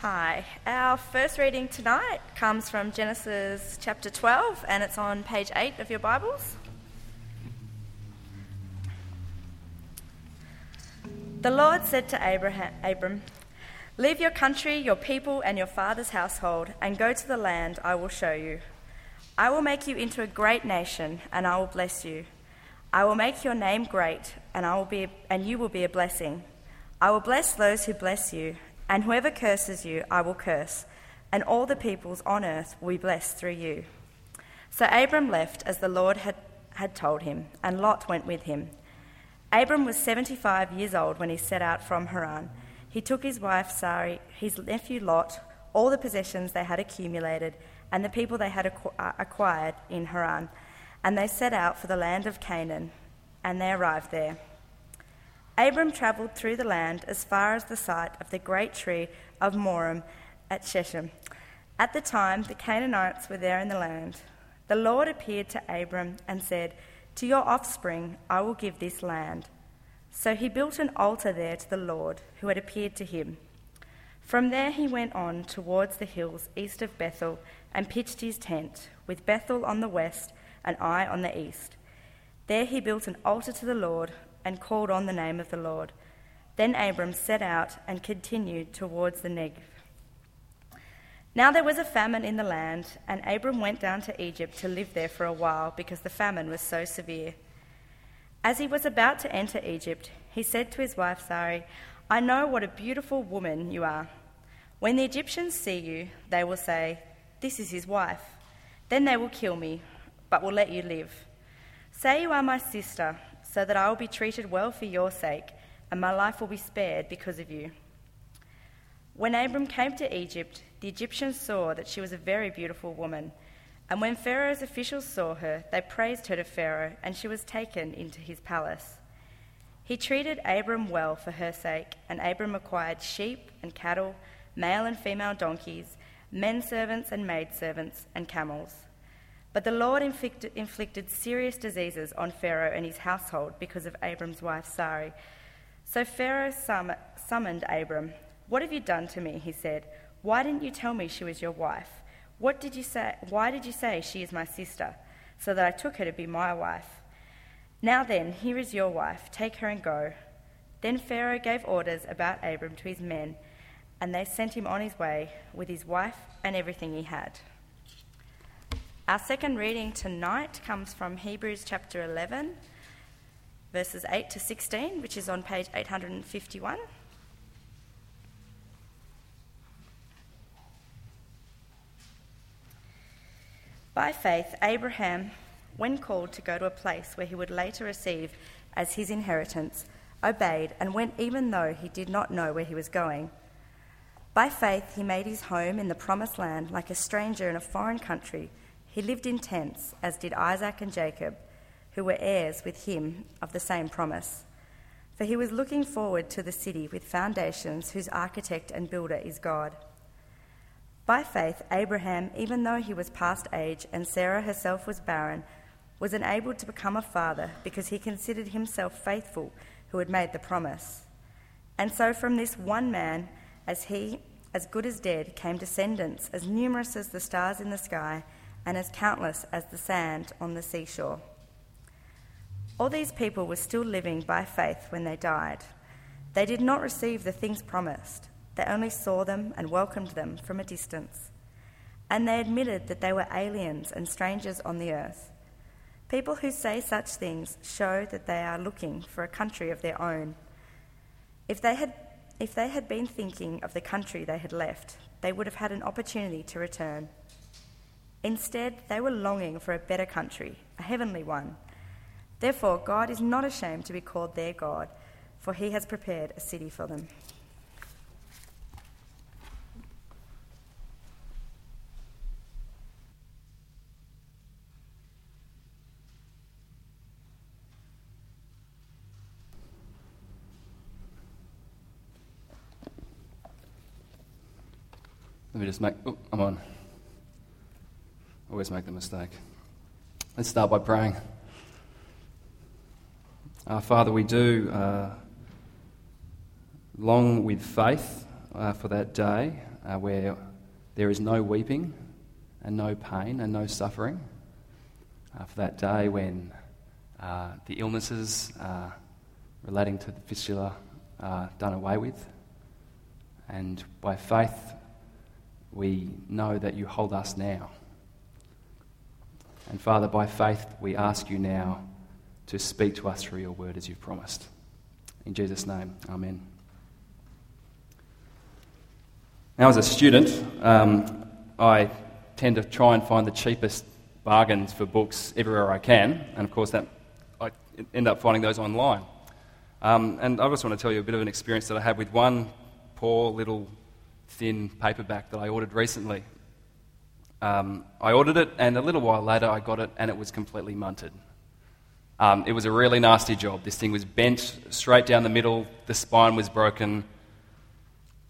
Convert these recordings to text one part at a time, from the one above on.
Hi. Our first reading tonight comes from Genesis chapter 12 and it's on page 8 of your Bibles. The Lord said to Abraham, Abram, Leave your country, your people, and your father's household, and go to the land I will show you. I will make you into a great nation, and I will bless you. I will make your name great, and, I will be, and you will be a blessing. I will bless those who bless you, and whoever curses you, I will curse, and all the peoples on earth will be blessed through you. So Abram left as the Lord had, had told him, and Lot went with him. Abram was 75 years old when he set out from Haran he took his wife Sarai, his nephew Lot, all the possessions they had accumulated, and the people they had uh, acquired in Haran, and they set out for the land of Canaan, and they arrived there. Abram travelled through the land as far as the site of the great tree of Moreh at Shechem. At the time, the Canaanites were there in the land. The Lord appeared to Abram and said, To your offspring I will give this land. So he built an altar there to the Lord, who had appeared to him. From there he went on towards the hills east of Bethel and pitched his tent, with Bethel on the west and Ai on the east. There he built an altar to the Lord and called on the name of the Lord. Then Abram set out and continued towards the Negev. Now there was a famine in the land, and Abram went down to Egypt to live there for a while because the famine was so severe. As he was about to enter Egypt, he said to his wife Sarai, I know what a beautiful woman you are. When the Egyptians see you, they will say, This is his wife. Then they will kill me, but will let you live. Say you are my sister, so that I will be treated well for your sake, and my life will be spared because of you. When Abram came to Egypt, the Egyptians saw that she was a very beautiful woman and when Pharaoh's officials saw her, they praised her to Pharaoh, and she was taken into his palace. He treated Abram well for her sake, and Abram acquired sheep and cattle, male and female donkeys, men servants and maid servants, and camels. But the Lord inflicted, serious diseases on Pharaoh and his household because of Abram's wife Sarai. So Pharaoh sum- summoned Abram. What have you done to me? He said. Why didn't you tell me she was your wife? What did you say? Why did you say she is my sister? So that I took her to be my wife. Now then, here is your wife. Take her and go. Then Pharaoh gave orders about Abram to his men, and they sent him on his way with his wife and everything he had. Our second reading tonight comes from Hebrews chapter 11, verses 8 to 16, which is on page 851. By faith, Abraham, when called to go to a place where he would later receive as his inheritance, obeyed and went even though he did not know where he was going. By faith, he made his home in the promised land like a stranger in a foreign country. He lived in tents, as did Isaac and Jacob, who were heirs with him of the same promise. For he was looking forward to the city with foundations, whose architect and builder is God. By faith, Abraham, even though he was past age and Sarah herself was barren, was enabled to become a father because he considered himself faithful who had made the promise. And so from this one man, as he, as good as dead, came descendants as numerous as the stars in the sky and as countless as the sand on the seashore. All these people were still living by faith when they died. They did not receive the things promised they only saw them and welcomed them from a distance. And they admitted that they were aliens and strangers on the earth. People who say such things show that they are looking for a country of their own. If they had, if they had been thinking of the country they had left, they would have had an opportunity to return. Instead, they were longing for a better country, a heavenly one. Therefore, God is not ashamed to be called their God, for he has prepared a city for them. Let me just make, oh, I'm on. Always make the mistake. Let's start by praying. Uh, Father, we do uh, long with faith uh, for that day uh, where there is no weeping and no pain and no suffering. Uh, for that day when uh, the illnesses relating to the fistula are done away with. And by faith, we know that you hold us now. And Father, by faith, we ask you now to speak to us through your word as you've promised. In Jesus' name, amen. Now, as a student, um, I tend to try and find the cheapest bargains for books everywhere I can, and of course, that I end up finding those online. Um, and I just want to tell you a bit of an experience that I had with one poor little thin paperback that I ordered recently. Um, I ordered it, and a little while later, I got it, and it was completely munted. Um, it was a really nasty job. This thing was bent straight down the middle, the spine was broken.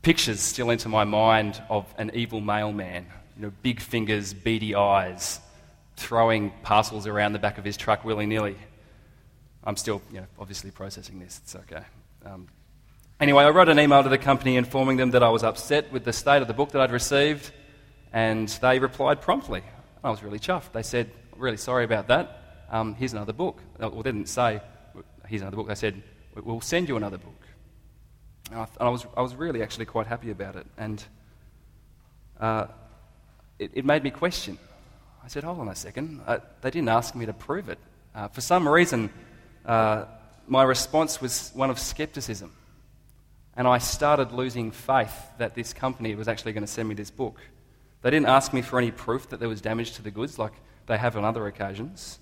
Pictures still into my mind of an evil mailman, you know, big fingers, beady eyes, throwing parcels around the back of his truck willy nilly. I'm still, you know, obviously processing this. It's okay. Um, anyway, I wrote an email to the company informing them that I was upset with the state of the book that I'd received, and they replied promptly. I was really chuffed. They said, "Really sorry about that. Um, here's another book." Well, they didn't say, "Here's another book." They said, "We'll send you another book." And I, th- and I was, I was really actually quite happy about it, and uh, it, it, made me question. I said, "Hold on a second. Uh, they didn't ask me to prove it. Uh, for some reason." uh, my response was one of skepticism. And I started losing faith that this company was actually going to send me this book. They didn't ask me for any proof that there was damage to the goods like they have on other occasions.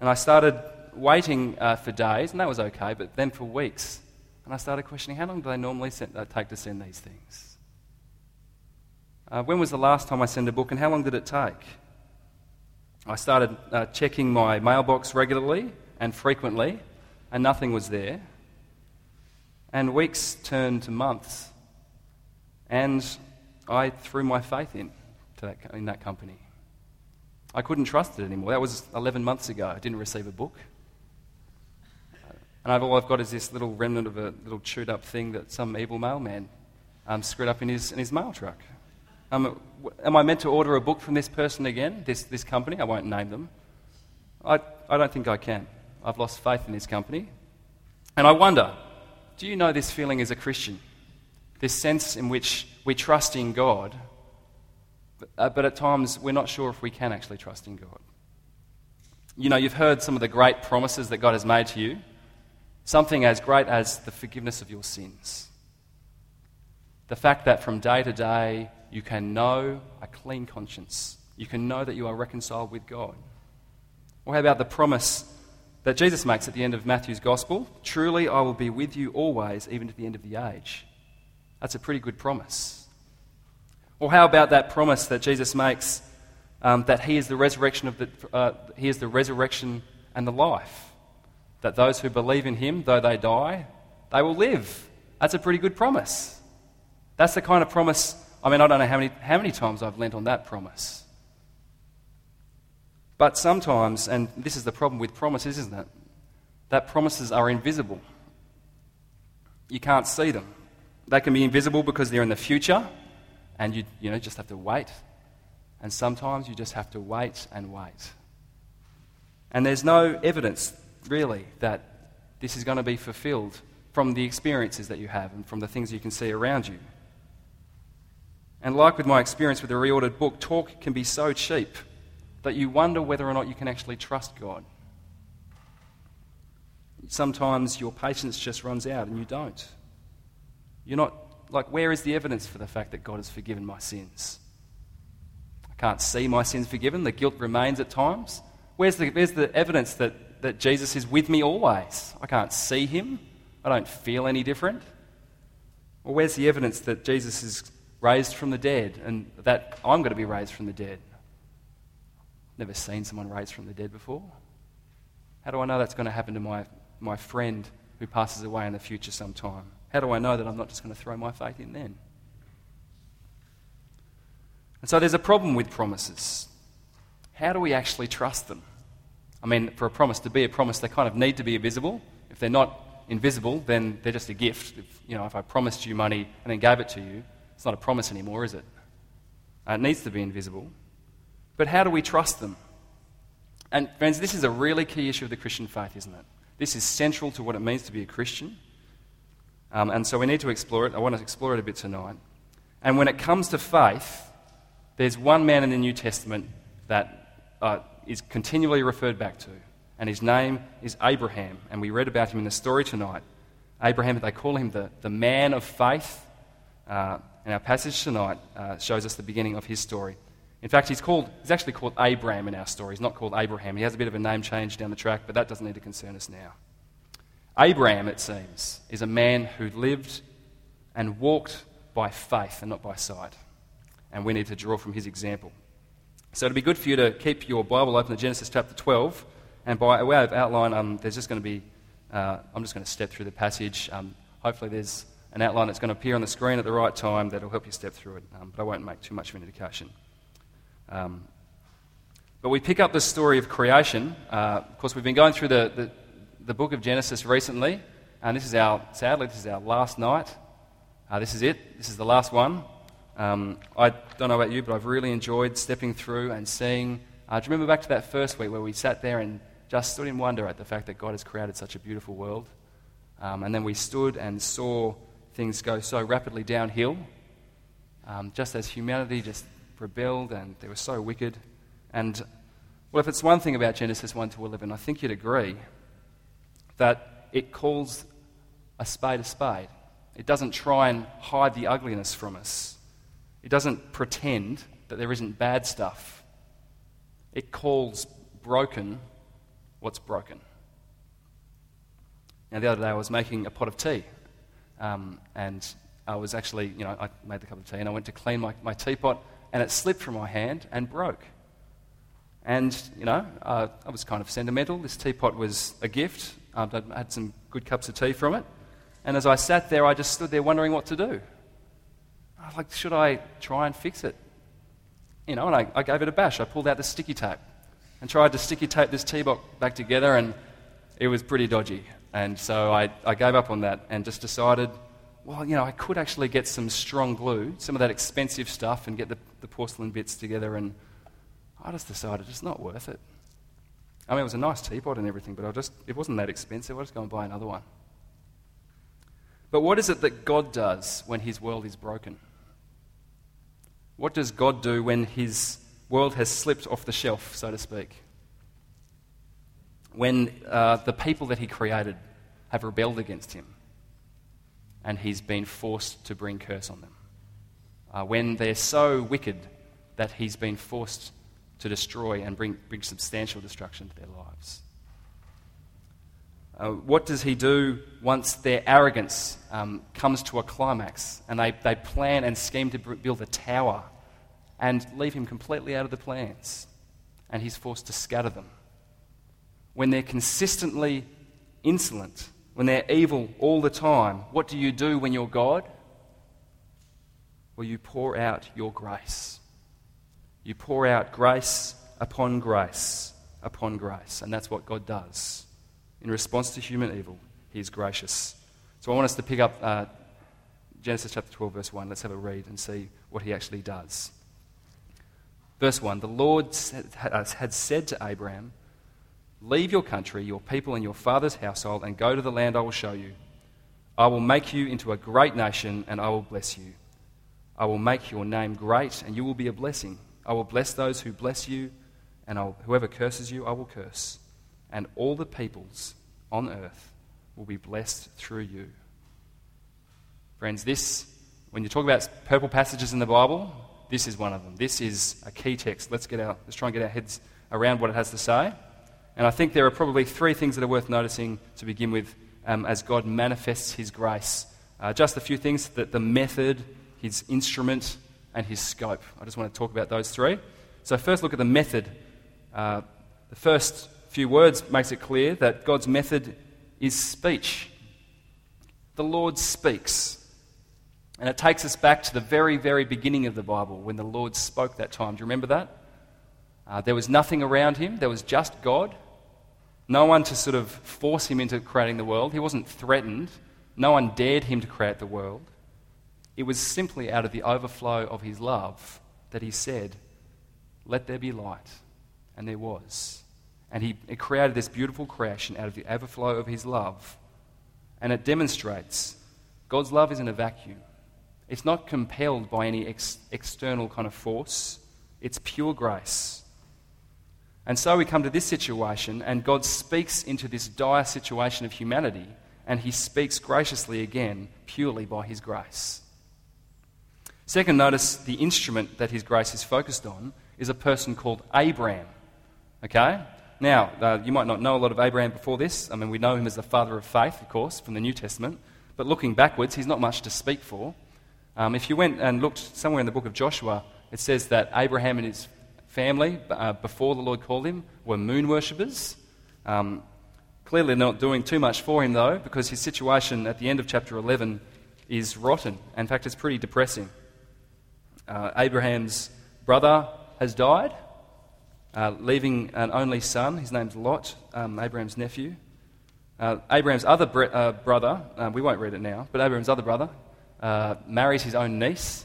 And I started waiting uh, for days, and that was okay, but then for weeks. And I started questioning how long do they normally send, uh, take to send these things? Uh, when was the last time I sent a book, and how long did it take? I started uh, checking my mailbox regularly and frequently, and nothing was there. And weeks turned to months, and I threw my faith in, to that, in that company. I couldn't trust it anymore. That was 11 months ago. I didn't receive a book. And all I've got is this little remnant of a little chewed up thing that some evil mailman um, screwed up in his, in his mail truck. Um, am I meant to order a book from this person again, this, this company? I won't name them. I, I don't think I can. I've lost faith in this company. And I wonder do you know this feeling as a Christian? This sense in which we trust in God, but, uh, but at times we're not sure if we can actually trust in God. You know, you've heard some of the great promises that God has made to you, something as great as the forgiveness of your sins. The fact that from day to day you can know a clean conscience, you can know that you are reconciled with God. Or how about the promise that Jesus makes at the end of Matthew's Gospel Truly, I will be with you always, even to the end of the age. That's a pretty good promise. Or how about that promise that Jesus makes um, that He is the resurrection of the uh, He is the resurrection and the life. That those who believe in Him, though they die, they will live. That's a pretty good promise. That's the kind of promise. I mean, I don't know how many, how many times I've lent on that promise. But sometimes, and this is the problem with promises, isn't it? That promises are invisible. You can't see them. They can be invisible because they're in the future, and you, you know, just have to wait. And sometimes you just have to wait and wait. And there's no evidence, really, that this is going to be fulfilled from the experiences that you have and from the things you can see around you. And like with my experience with the reordered book, talk can be so cheap that you wonder whether or not you can actually trust God. Sometimes your patience just runs out and you don't. You're not, like, where is the evidence for the fact that God has forgiven my sins? I can't see my sins forgiven. The guilt remains at times. Where's the, where's the evidence that, that Jesus is with me always? I can't see him. I don't feel any different. Well, where's the evidence that Jesus is raised from the dead and that I'm going to be raised from the dead? Never seen someone raised from the dead before. How do I know that's going to happen to my, my friend who passes away in the future sometime? How do I know that I'm not just going to throw my faith in then? And so there's a problem with promises. How do we actually trust them? I mean, for a promise to be a promise, they kind of need to be invisible. If they're not invisible, then they're just a gift. If, you know, if I promised you money and then gave it to you, it's not a promise anymore, is it? Uh, it needs to be invisible. But how do we trust them? And, friends, this is a really key issue of the Christian faith, isn't it? This is central to what it means to be a Christian. Um, and so we need to explore it. I want to explore it a bit tonight. And when it comes to faith, there's one man in the New Testament that uh, is continually referred back to, and his name is Abraham. And we read about him in the story tonight. Abraham, they call him the, the man of faith. Uh, and our passage tonight uh, shows us the beginning of his story. In fact, he's, called, he's actually called Abram in our story. He's not called Abraham. He has a bit of a name change down the track, but that doesn't need to concern us now. Abraham, it seems, is a man who lived and walked by faith and not by sight. And we need to draw from his example. So it'd be good for you to keep your Bible open to Genesis chapter 12. And by way of outline, um, there's just going to be, uh, I'm just going to step through the passage. Um, hopefully, there's an outline that's going to appear on the screen at the right time that'll help you step through it. Um, but I won't make too much of an indication. Um, but we pick up the story of creation. Uh, of course, we've been going through the, the, the, book of Genesis recently, and this is our, sadly, this is our last night. Uh, this is it. This is the last one. Um, I don't know about you, but I've really enjoyed stepping through and seeing. Uh, do you remember back to that first week where we sat there and just stood in wonder at the fact that God has created such a beautiful world? Um, and then we stood and saw things go so rapidly downhill, um, just as humanity just rebelled and they were so wicked. And, well, if it's one thing about Genesis 1 to 11, I think you'd agree that it calls a spade a spade. It doesn't try and hide the ugliness from us, it doesn't pretend that there isn't bad stuff. It calls broken what's broken. Now, the other day I was making a pot of tea, um, and I was actually, you know, I made the cup of tea and I went to clean my, my teapot and it slipped from my hand and broke. And, you know, uh, I was kind of sentimental. This teapot was a gift. Um, I had some good cups of tea from it. And as I sat there, I just stood there wondering what to do. I was like, should I try and fix it? You know, and I, I gave it a bash. I pulled out the sticky tape and tried to sticky tape this teapot back together, and it was pretty dodgy. And so I, I gave up on that and just decided well, you know, I could actually get some strong glue, some of that expensive stuff, and get the, the porcelain bits together. And I just decided it's not worth it. I mean, it was a nice teapot and everything, but I just, it wasn't that expensive. I'll just go and buy another one. But what is it that God does when his world is broken? What does God do when his world has slipped off the shelf, so to speak? When uh, the people that he created have rebelled against him? and he's been forced to bring curse on them. Uh, when they're so wicked that he's been forced to destroy and bring, bring substantial destruction to their lives. Uh, what does he do once their arrogance um, comes to a climax and they, they plan and scheme to build a tower and leave him completely out of the plans and he's forced to scatter them? When they're consistently insolent when they're evil all the time, what do you do when you're God? Well, you pour out your grace. You pour out grace upon grace upon grace. And that's what God does. In response to human evil, He is gracious. So I want us to pick up uh, Genesis chapter 12, verse 1. Let's have a read and see what He actually does. Verse 1 The Lord had said to Abraham, Leave your country, your people, and your father's household, and go to the land I will show you. I will make you into a great nation, and I will bless you. I will make your name great, and you will be a blessing. I will bless those who bless you, and I'll, whoever curses you, I will curse. And all the peoples on earth will be blessed through you. Friends, this, when you talk about purple passages in the Bible, this is one of them. This is a key text. Let's, get our, let's try and get our heads around what it has to say. And I think there are probably three things that are worth noticing to begin with um, as God manifests his grace. Uh, just a few things that the method, his instrument, and his scope. I just want to talk about those three. So, first, look at the method. Uh, the first few words makes it clear that God's method is speech. The Lord speaks. And it takes us back to the very, very beginning of the Bible when the Lord spoke that time. Do you remember that? Uh, there was nothing around him, there was just God. No one to sort of force him into creating the world. He wasn't threatened. No one dared him to create the world. It was simply out of the overflow of his love that he said, Let there be light. And there was. And he created this beautiful creation out of the overflow of his love. And it demonstrates God's love is in a vacuum. It's not compelled by any ex- external kind of force, it's pure grace. And so we come to this situation, and God speaks into this dire situation of humanity, and he speaks graciously again, purely by his grace. Second, notice the instrument that his grace is focused on is a person called Abraham. Okay? Now, uh, you might not know a lot of Abraham before this. I mean, we know him as the father of faith, of course, from the New Testament. But looking backwards, he's not much to speak for. Um, if you went and looked somewhere in the book of Joshua, it says that Abraham and his family, uh, before the Lord called him, were moon worshippers. Um, clearly not doing too much for him, though, because his situation at the end of chapter 11 is rotten. In fact, it's pretty depressing. Uh, Abraham's brother has died, uh, leaving an only son. His name's Lot, um, Abraham's nephew. Uh, Abraham's other bre- uh, brother, uh, we won't read it now, but Abraham's other brother uh, marries his own niece.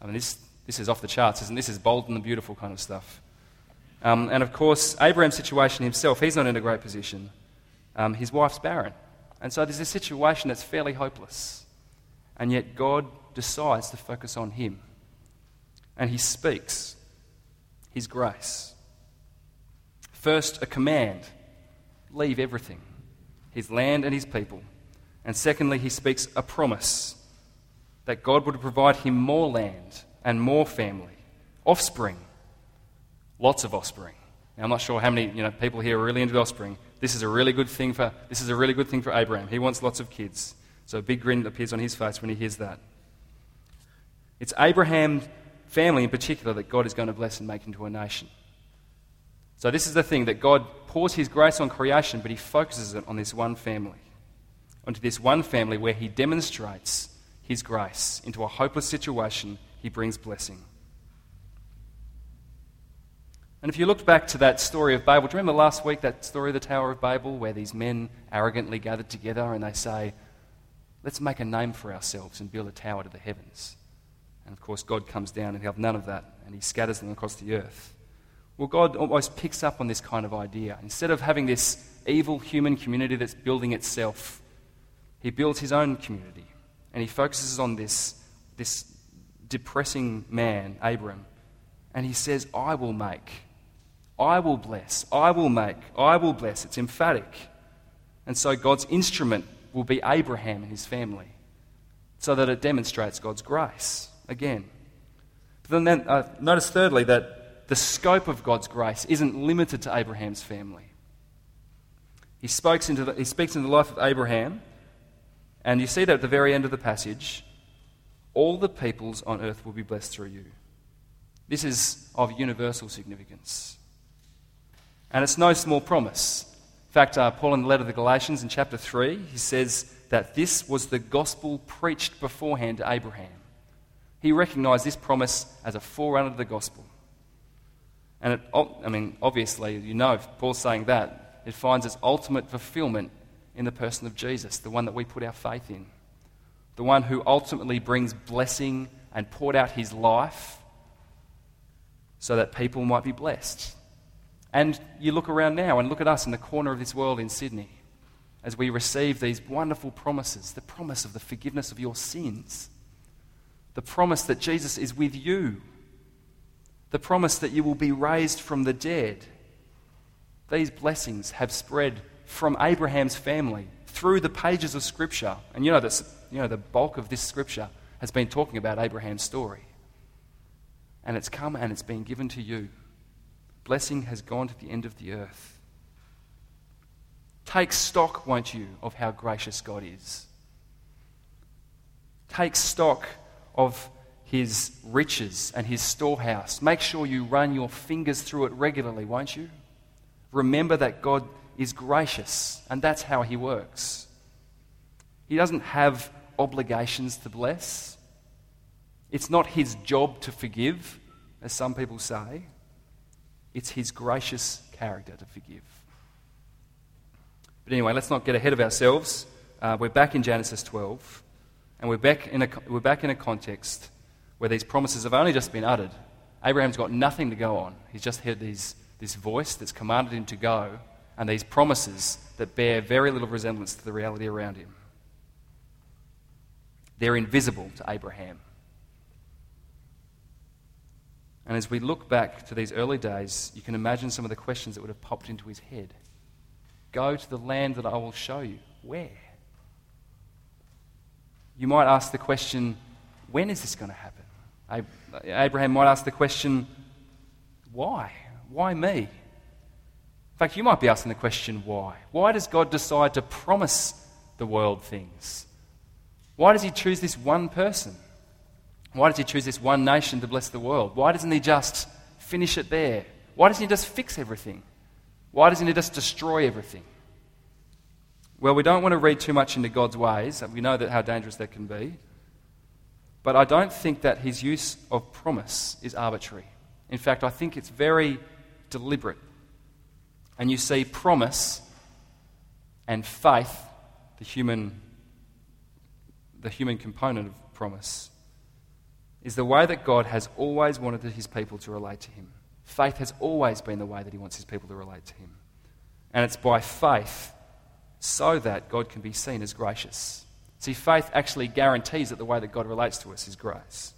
I mean, this, this is off the charts, isn't this? is bold and the beautiful kind of stuff. Um, and of course, Abraham's situation himself, he's not in a great position. Um, his wife's barren. And so there's a situation that's fairly hopeless. And yet God decides to focus on him. And he speaks his grace. First, a command leave everything his land and his people. And secondly, he speaks a promise that God would provide him more land and more family, offspring, lots of offspring. Now, I'm not sure how many you know, people here are really into offspring. This is a really good thing for this is a really good thing for Abraham. He wants lots of kids. So a big grin appears on his face when he hears that. It's Abraham's family in particular that God is going to bless and make into a nation. So this is the thing that God pours his grace on creation, but he focuses it on this one family. Onto this one family where he demonstrates his grace. Into a hopeless situation, he brings blessing. And if you looked back to that story of Babel, do you remember last week that story of the Tower of Babel where these men arrogantly gathered together and they say, Let's make a name for ourselves and build a tower to the heavens. And of course, God comes down and has none of that and he scatters them across the earth. Well, God almost picks up on this kind of idea. Instead of having this evil human community that's building itself, he builds his own community. And he focuses on this, this depressing man, Abram. And he says, I will make, I will bless, I will make, I will bless. It's emphatic. And so God's instrument will be Abraham and his family, so that it demonstrates God's grace again. But then, uh, notice thirdly that the scope of God's grace isn't limited to Abraham's family. He, speaks into the, he speaks into the life of Abraham and you see that at the very end of the passage all the peoples on earth will be blessed through you. This is of universal significance. And it's no small promise. In fact, uh, Paul in the letter to the Galatians in chapter 3, he says that this was the gospel preached beforehand to Abraham. He recognized this promise as a forerunner of the gospel. And it, I mean, obviously, you know, Paul's saying that, it finds its ultimate fulfillment in the person of Jesus, the one that we put our faith in, the one who ultimately brings blessing and poured out his life so that people might be blessed. And you look around now and look at us in the corner of this world in Sydney as we receive these wonderful promises the promise of the forgiveness of your sins, the promise that Jesus is with you, the promise that you will be raised from the dead. These blessings have spread from Abraham's family through the pages of Scripture. And you know, this, you know, the bulk of this Scripture has been talking about Abraham's story. And it's come and it's been given to you. Blessing has gone to the end of the earth. Take stock, won't you, of how gracious God is. Take stock of his riches and his storehouse. Make sure you run your fingers through it regularly, won't you? Remember that God is gracious, and that's how he works. He doesn't have obligations to bless. It's not his job to forgive, as some people say. It's his gracious character to forgive. But anyway, let's not get ahead of ourselves. Uh, we're back in Genesis 12. And we're back, in a, we're back in a context where these promises have only just been uttered. Abraham's got nothing to go on. He's just heard these, this voice that's commanded him to go, and these promises that bear very little resemblance to the reality around him. They're invisible to Abraham. And as we look back to these early days, you can imagine some of the questions that would have popped into his head. Go to the land that I will show you. Where? You might ask the question, when is this going to happen? Abraham might ask the question, why? Why me? In fact, you might be asking the question, why? Why does God decide to promise the world things? Why does He choose this one person? Why does He choose this one nation to bless the world? Why doesn't He just finish it there? Why doesn't He just fix everything? Why doesn't He just destroy everything? Well, we don't want to read too much into God's ways. We know that how dangerous that can be. But I don't think that his use of promise is arbitrary. In fact, I think it's very deliberate. And you see promise and faith, the human, the human component of promise, is the way that God has always wanted his people to relate to him. Faith has always been the way that he wants his people to relate to him. And it's by faith so that God can be seen as gracious. See, faith actually guarantees that the way that God relates to us is grace.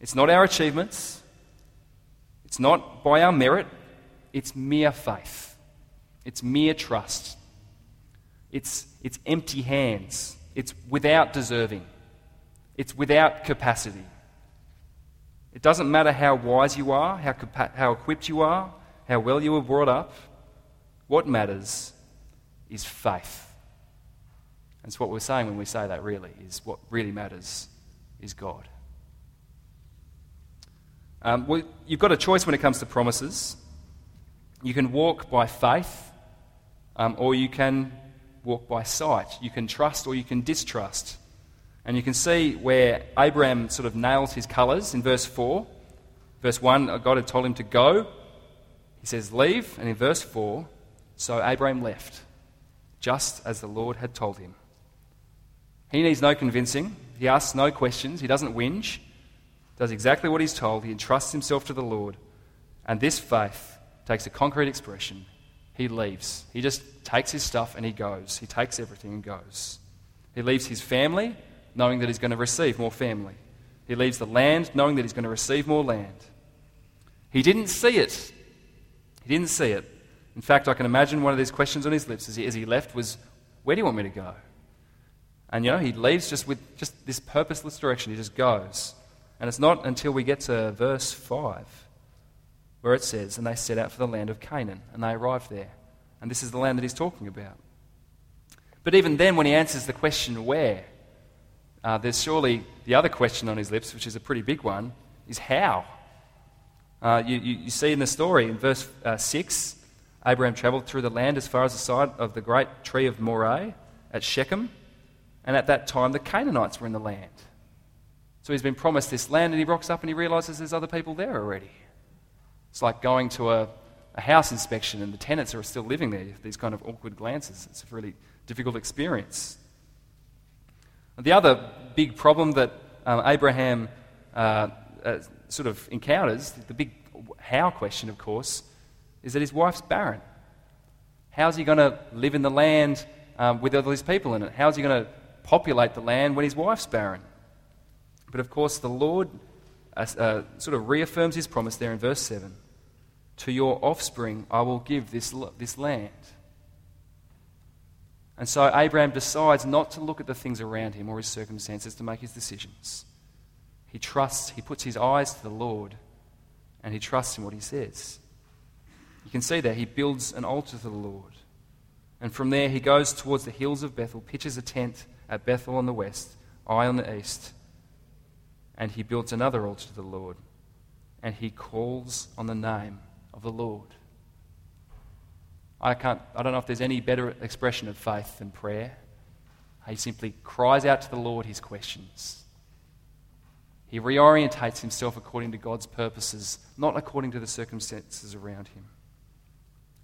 It's not our achievements, it's not by our merit, it's mere faith, it's mere trust. It's, it's empty hands, it's without deserving, it's without capacity. It doesn't matter how wise you are, how, how equipped you are, how well you were brought up. What matters is faith. That's what we're saying when we say that, really, is what really matters is God. Um, well, you've got a choice when it comes to promises. You can walk by faith, um, or you can walk by sight. You can trust or you can distrust. And you can see where Abraham sort of nails his colours in verse 4. Verse 1, God had told him to go. He says, Leave. And in verse 4, so Abraham left, just as the Lord had told him. He needs no convincing. He asks no questions. He doesn't whinge. Does exactly what he's told. He entrusts himself to the Lord. And this faith takes a concrete expression. He leaves. He just takes his stuff and he goes. He takes everything and goes. He leaves his family, knowing that he's going to receive more family. He leaves the land, knowing that he's going to receive more land. He didn't see it. He didn't see it. In fact, I can imagine one of these questions on his lips as he, as he left was, Where do you want me to go? And you know, he leaves just with just this purposeless direction. He just goes. And it's not until we get to verse 5 where it says, And they set out for the land of Canaan, and they arrived there. And this is the land that he's talking about. But even then, when he answers the question, where, uh, there's surely the other question on his lips, which is a pretty big one, is how. Uh, you, you, you, see in the story, in verse uh, 6, Abraham traveled through the land as far as the side of the great tree of Moreh at Shechem. And at that time, the Canaanites were in the land. So he's been promised this land, and he rocks up and he realizes there's other people there already. It's like going to a, a house inspection and the tenants are still living there. These kind of awkward glances. It's a really difficult experience. The other big problem that um, Abraham uh, uh, sort of encounters, the big how question, of course, is that his wife's barren. How's he going to live in the land um, with all these people in it? How's he going to populate the land when his wife's barren. But of course, the Lord uh, uh, sort of reaffirms his promise there in verse 7 To your offspring I will give this, this land. And so Abraham decides not to look at the things around him or his circumstances to make his decisions. He trusts, he puts his eyes to the Lord, and he trusts in what he says. You can see there, he builds an altar to the Lord. And from there, he goes towards the hills of Bethel, pitches a tent at Bethel on the west, Ai on the east. And he builds another altar to the Lord, and he calls on the name of the Lord. I, can't, I don't know if there's any better expression of faith than prayer. He simply cries out to the Lord his questions. He reorientates himself according to God's purposes, not according to the circumstances around him.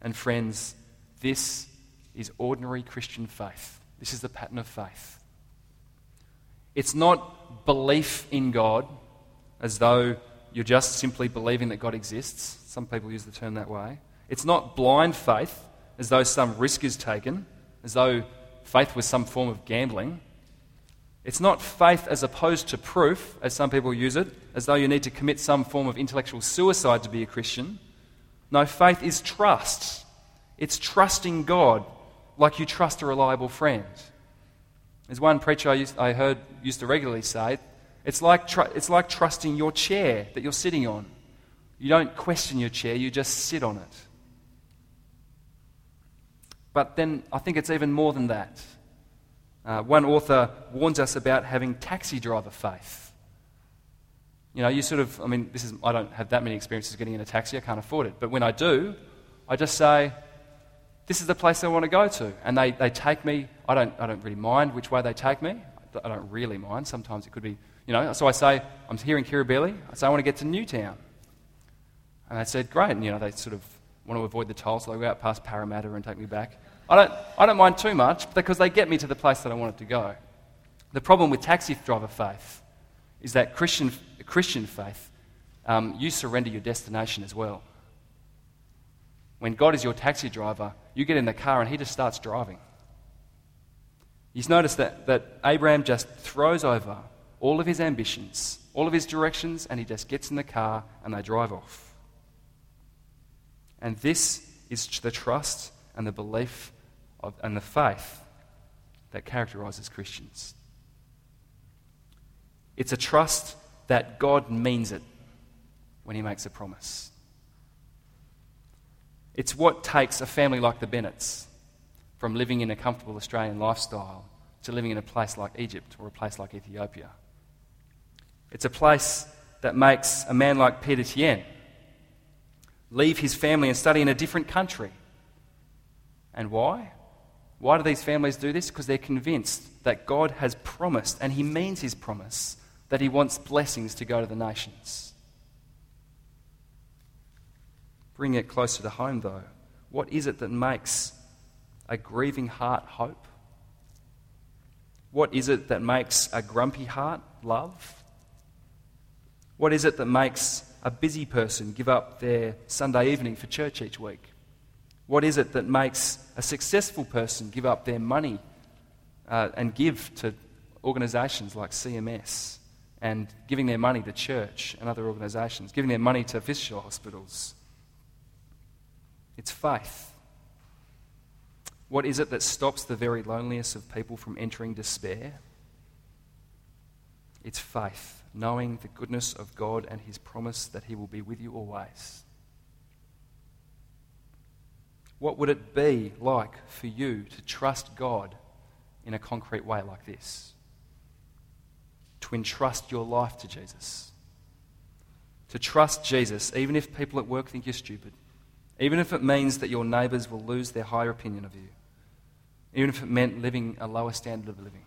And friends, this is ordinary Christian faith. This is the pattern of faith. It's not belief in God as though you're just simply believing that God exists. Some people use the term that way. It's not blind faith as though some risk is taken, as though faith was some form of gambling. It's not faith as opposed to proof, as some people use it, as though you need to commit some form of intellectual suicide to be a Christian. No, faith is trust. It's trusting God like you trust a reliable friend. There's one preacher I, used, I heard used to regularly say, it's like, tr- it's like trusting your chair that you're sitting on. You don't question your chair, you just sit on it. But then I think it's even more than that. Uh, one author warns us about having taxi driver faith. You know, you sort of, I mean, this is, I don't have that many experiences getting in a taxi, I can't afford it. But when I do, I just say, this is the place I want to go to. And they, they take me, I don't, I don't really mind which way they take me. I don't really mind. Sometimes it could be, you know, so I say, I'm here in Kirribilli. I say, I want to get to Newtown. And they said, great. And, you know, they sort of want to avoid the toll, so they go out past Parramatta and take me back. I don't, I don't mind too much because they get me to the place that I wanted to go. The problem with taxi driver faith is that Christian, Christian faith, um, you surrender your destination as well. When God is your taxi driver, you get in the car and he just starts driving. He's noticed that, that Abraham just throws over all of his ambitions, all of his directions, and he just gets in the car and they drive off. And this is the trust and the belief of, and the faith that characterizes Christians. It's a trust that God means it when He makes a promise. It's what takes a family like the Bennetts from living in a comfortable Australian lifestyle to living in a place like Egypt or a place like Ethiopia. It's a place that makes a man like Peter Tien leave his family and study in a different country. And why? Why do these families do this? Because they're convinced that God has promised, and He means His promise, that He wants blessings to go to the nations. Bring it closer to home, though. What is it that makes a grieving heart hope? What is it that makes a grumpy heart love? What is it that makes a busy person give up their Sunday evening for church each week? What is it that makes a successful person give up their money uh, and give to organisations like CMS and giving their money to church and other organisations, giving their money to fistula hospitals? It's faith. What is it that stops the very loneliest of people from entering despair? It's faith, knowing the goodness of God and His promise that He will be with you always. What would it be like for you to trust God in a concrete way like this? To entrust your life to Jesus. To trust Jesus, even if people at work think you're stupid. Even if it means that your neighbours will lose their higher opinion of you even if it meant living a lower standard of living,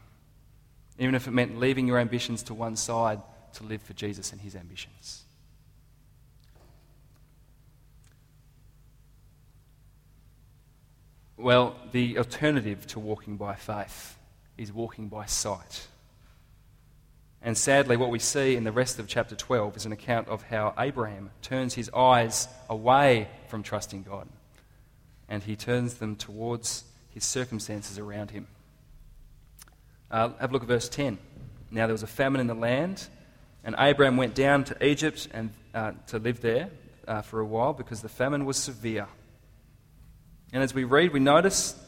even if it meant leaving your ambitions to one side to live for Jesus and his ambitions. Well, the alternative to walking by faith is walking by sight. And sadly, what we see in the rest of chapter 12 is an account of how Abraham turns his eyes away from trusting God and he turns them towards his circumstances around him. Uh, have a look at verse 10. Now there was a famine in the land, and Abraham went down to Egypt and uh, to live there uh, for a while because the famine was severe. And as we read, we notice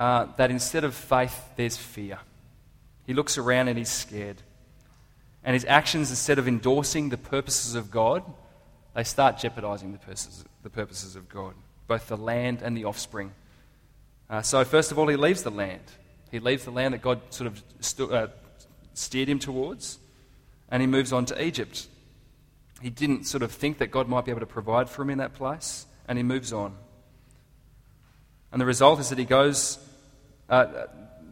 uh, that instead of faith, there's fear. He looks around and he's scared. And his actions, instead of endorsing the purposes of God, they start jeopardizing the purposes, the purposes of God, both the land and the offspring. Uh, so, first of all, he leaves the land. He leaves the land that God sort of stu- uh, steered him towards, and he moves on to Egypt. He didn't sort of think that God might be able to provide for him in that place, and he moves on. And the result is that he goes. Uh,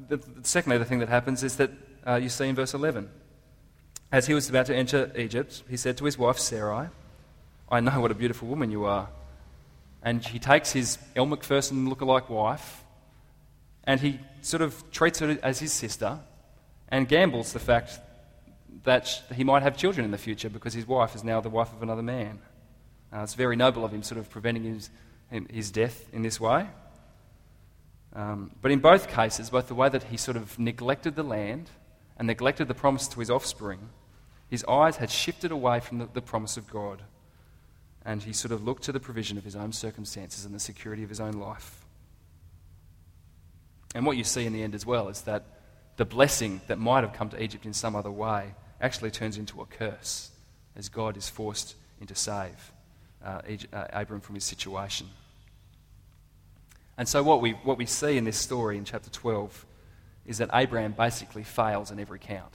the, the, secondly, the thing that happens is that uh, you see in verse 11. As he was about to enter Egypt, he said to his wife Sarai, I know what a beautiful woman you are. And he takes his Elle Macpherson lookalike wife and he sort of treats her as his sister, and gambles the fact that he might have children in the future because his wife is now the wife of another man. Uh, it's very noble of him, sort of preventing his, his death in this way. Um, but in both cases, both the way that he sort of neglected the land and neglected the promise to his offspring, his eyes had shifted away from the, the promise of God. And he sort of looked to the provision of his own circumstances and the security of his own life. And what you see in the end as well is that the blessing that might have come to Egypt in some other way actually turns into a curse as God is forced into save uh, uh, Abram from his situation. And so, what we, what we see in this story in chapter 12 is that Abraham basically fails in every count.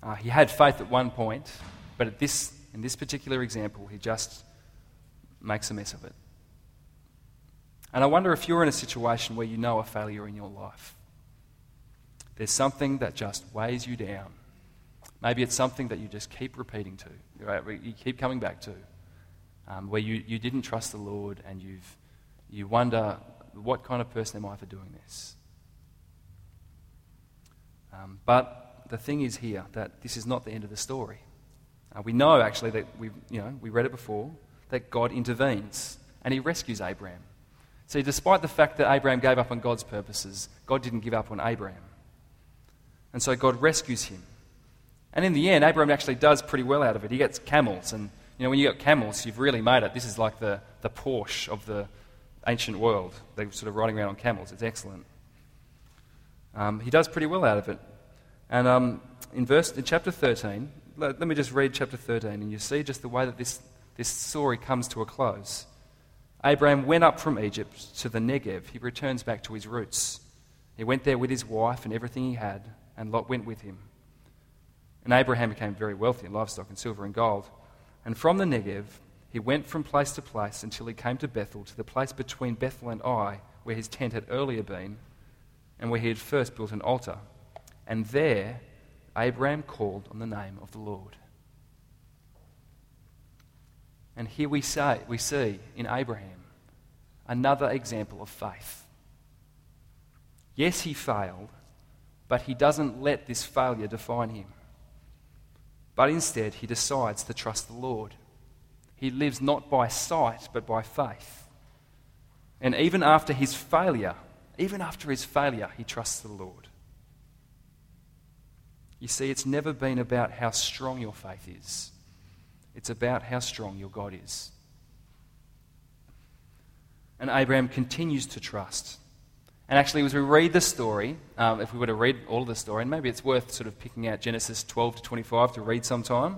Uh, he had faith at one point, but at this, in this particular example, he just makes a mess of it. And I wonder if you're in a situation where you know a failure in your life. There's something that just weighs you down. Maybe it's something that you just keep repeating to, right? you keep coming back to, um, where you, you didn't trust the Lord and you've, you wonder, what kind of person am I for doing this? Um, but the thing is here that this is not the end of the story. Uh, we know actually that we, you know, we read it before that God intervenes and he rescues Abraham. See, despite the fact that Abraham gave up on God's purposes, God didn't give up on Abraham. And so God rescues him. And in the end, Abraham actually does pretty well out of it. He gets camels. And, you know, when you get camels, you've really made it. This is like the, the Porsche of the ancient world. They're sort of riding around on camels. It's excellent. Um, he does pretty well out of it. And um, in, verse, in chapter 13, let, let me just read chapter 13, and you see just the way that this, this story comes to a close. Abraham went up from Egypt to the Negev. He returns back to his roots. He went there with his wife and everything he had, and Lot went with him. And Abraham became very wealthy in livestock and silver and gold. And from the Negev, he went from place to place until he came to Bethel, to the place between Bethel and Ai, where his tent had earlier been, and where he had first built an altar. And there, Abraham called on the name of the Lord. And here we, say, we see in Abraham another example of faith. Yes, he failed, but he doesn't let this failure define him. But instead, he decides to trust the Lord. He lives not by sight, but by faith. And even after his failure, even after his failure, he trusts the Lord. You see, it's never been about how strong your faith is. It's about how strong your God is. And Abraham continues to trust. And actually, as we read the story, um, if we were to read all of the story, and maybe it's worth sort of picking out Genesis 12 to 25 to read sometime,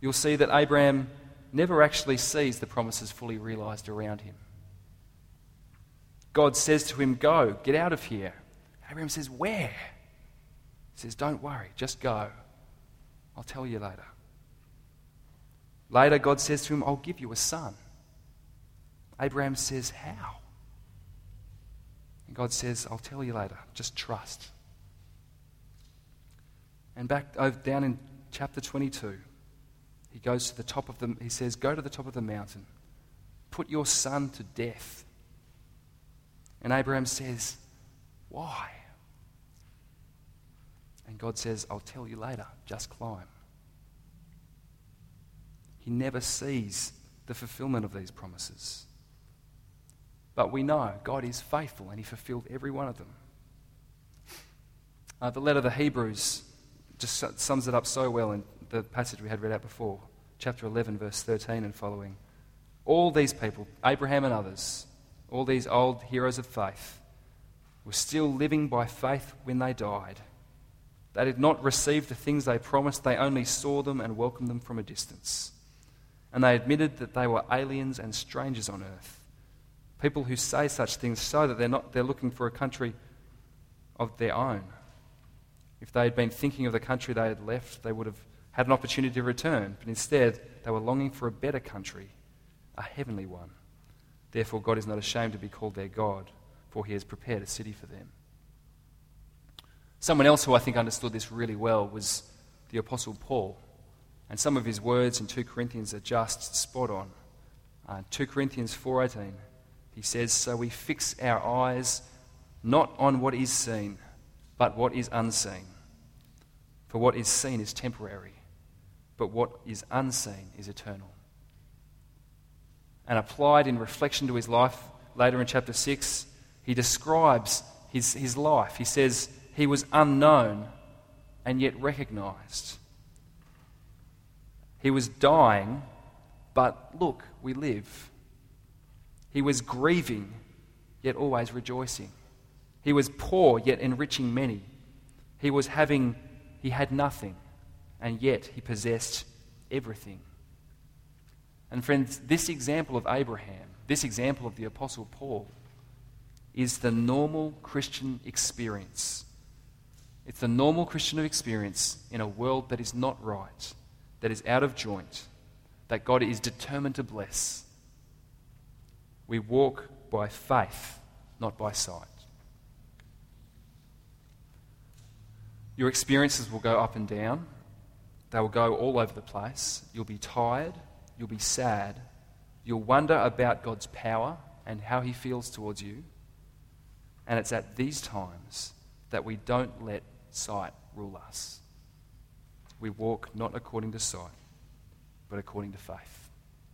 you'll see that Abraham never actually sees the promises fully realized around him. God says to him, Go, get out of here. Abraham says, Where? He says, Don't worry, just go. I'll tell you later. Later, God says to him, I'll give you a son. Abraham says, How? And God says, I'll tell you later. Just trust. And back uh, down in chapter 22, he goes to the top of the, he says, Go to the top of the mountain, put your son to death. And Abraham says, Why? And God says, I'll tell you later. Just climb. He never sees the fulfillment of these promises. But we know God is faithful and He fulfilled every one of them. Uh, the letter of the Hebrews just sums it up so well in the passage we had read out before, chapter 11, verse 13 and following. All these people, Abraham and others, all these old heroes of faith, were still living by faith when they died. They did not receive the things they promised, they only saw them and welcomed them from a distance. And they admitted that they were aliens and strangers on earth. People who say such things show that they're, not, they're looking for a country of their own. If they had been thinking of the country they had left, they would have had an opportunity to return. But instead, they were longing for a better country, a heavenly one. Therefore, God is not ashamed to be called their God, for he has prepared a city for them. Someone else who I think understood this really well was the Apostle Paul. And some of his words in 2 Corinthians are just spot on. Uh, 2 Corinthians 4:18, he says, "So we fix our eyes not on what is seen, but what is unseen. For what is seen is temporary, but what is unseen is eternal. And applied in reflection to his life later in chapter 6, he describes his, his life. He says, He was unknown and yet recognized. He was dying, but look, we live. He was grieving, yet always rejoicing. He was poor, yet enriching many. He was having, he had nothing, and yet he possessed everything. And friends, this example of Abraham, this example of the Apostle Paul, is the normal Christian experience. It's the normal Christian experience in a world that is not right, that is out of joint, that God is determined to bless. We walk by faith, not by sight. Your experiences will go up and down. They will go all over the place. You'll be tired. You'll be sad. You'll wonder about God's power and how He feels towards you. And it's at these times that we don't let sight rule us. We walk not according to sight, but according to faith.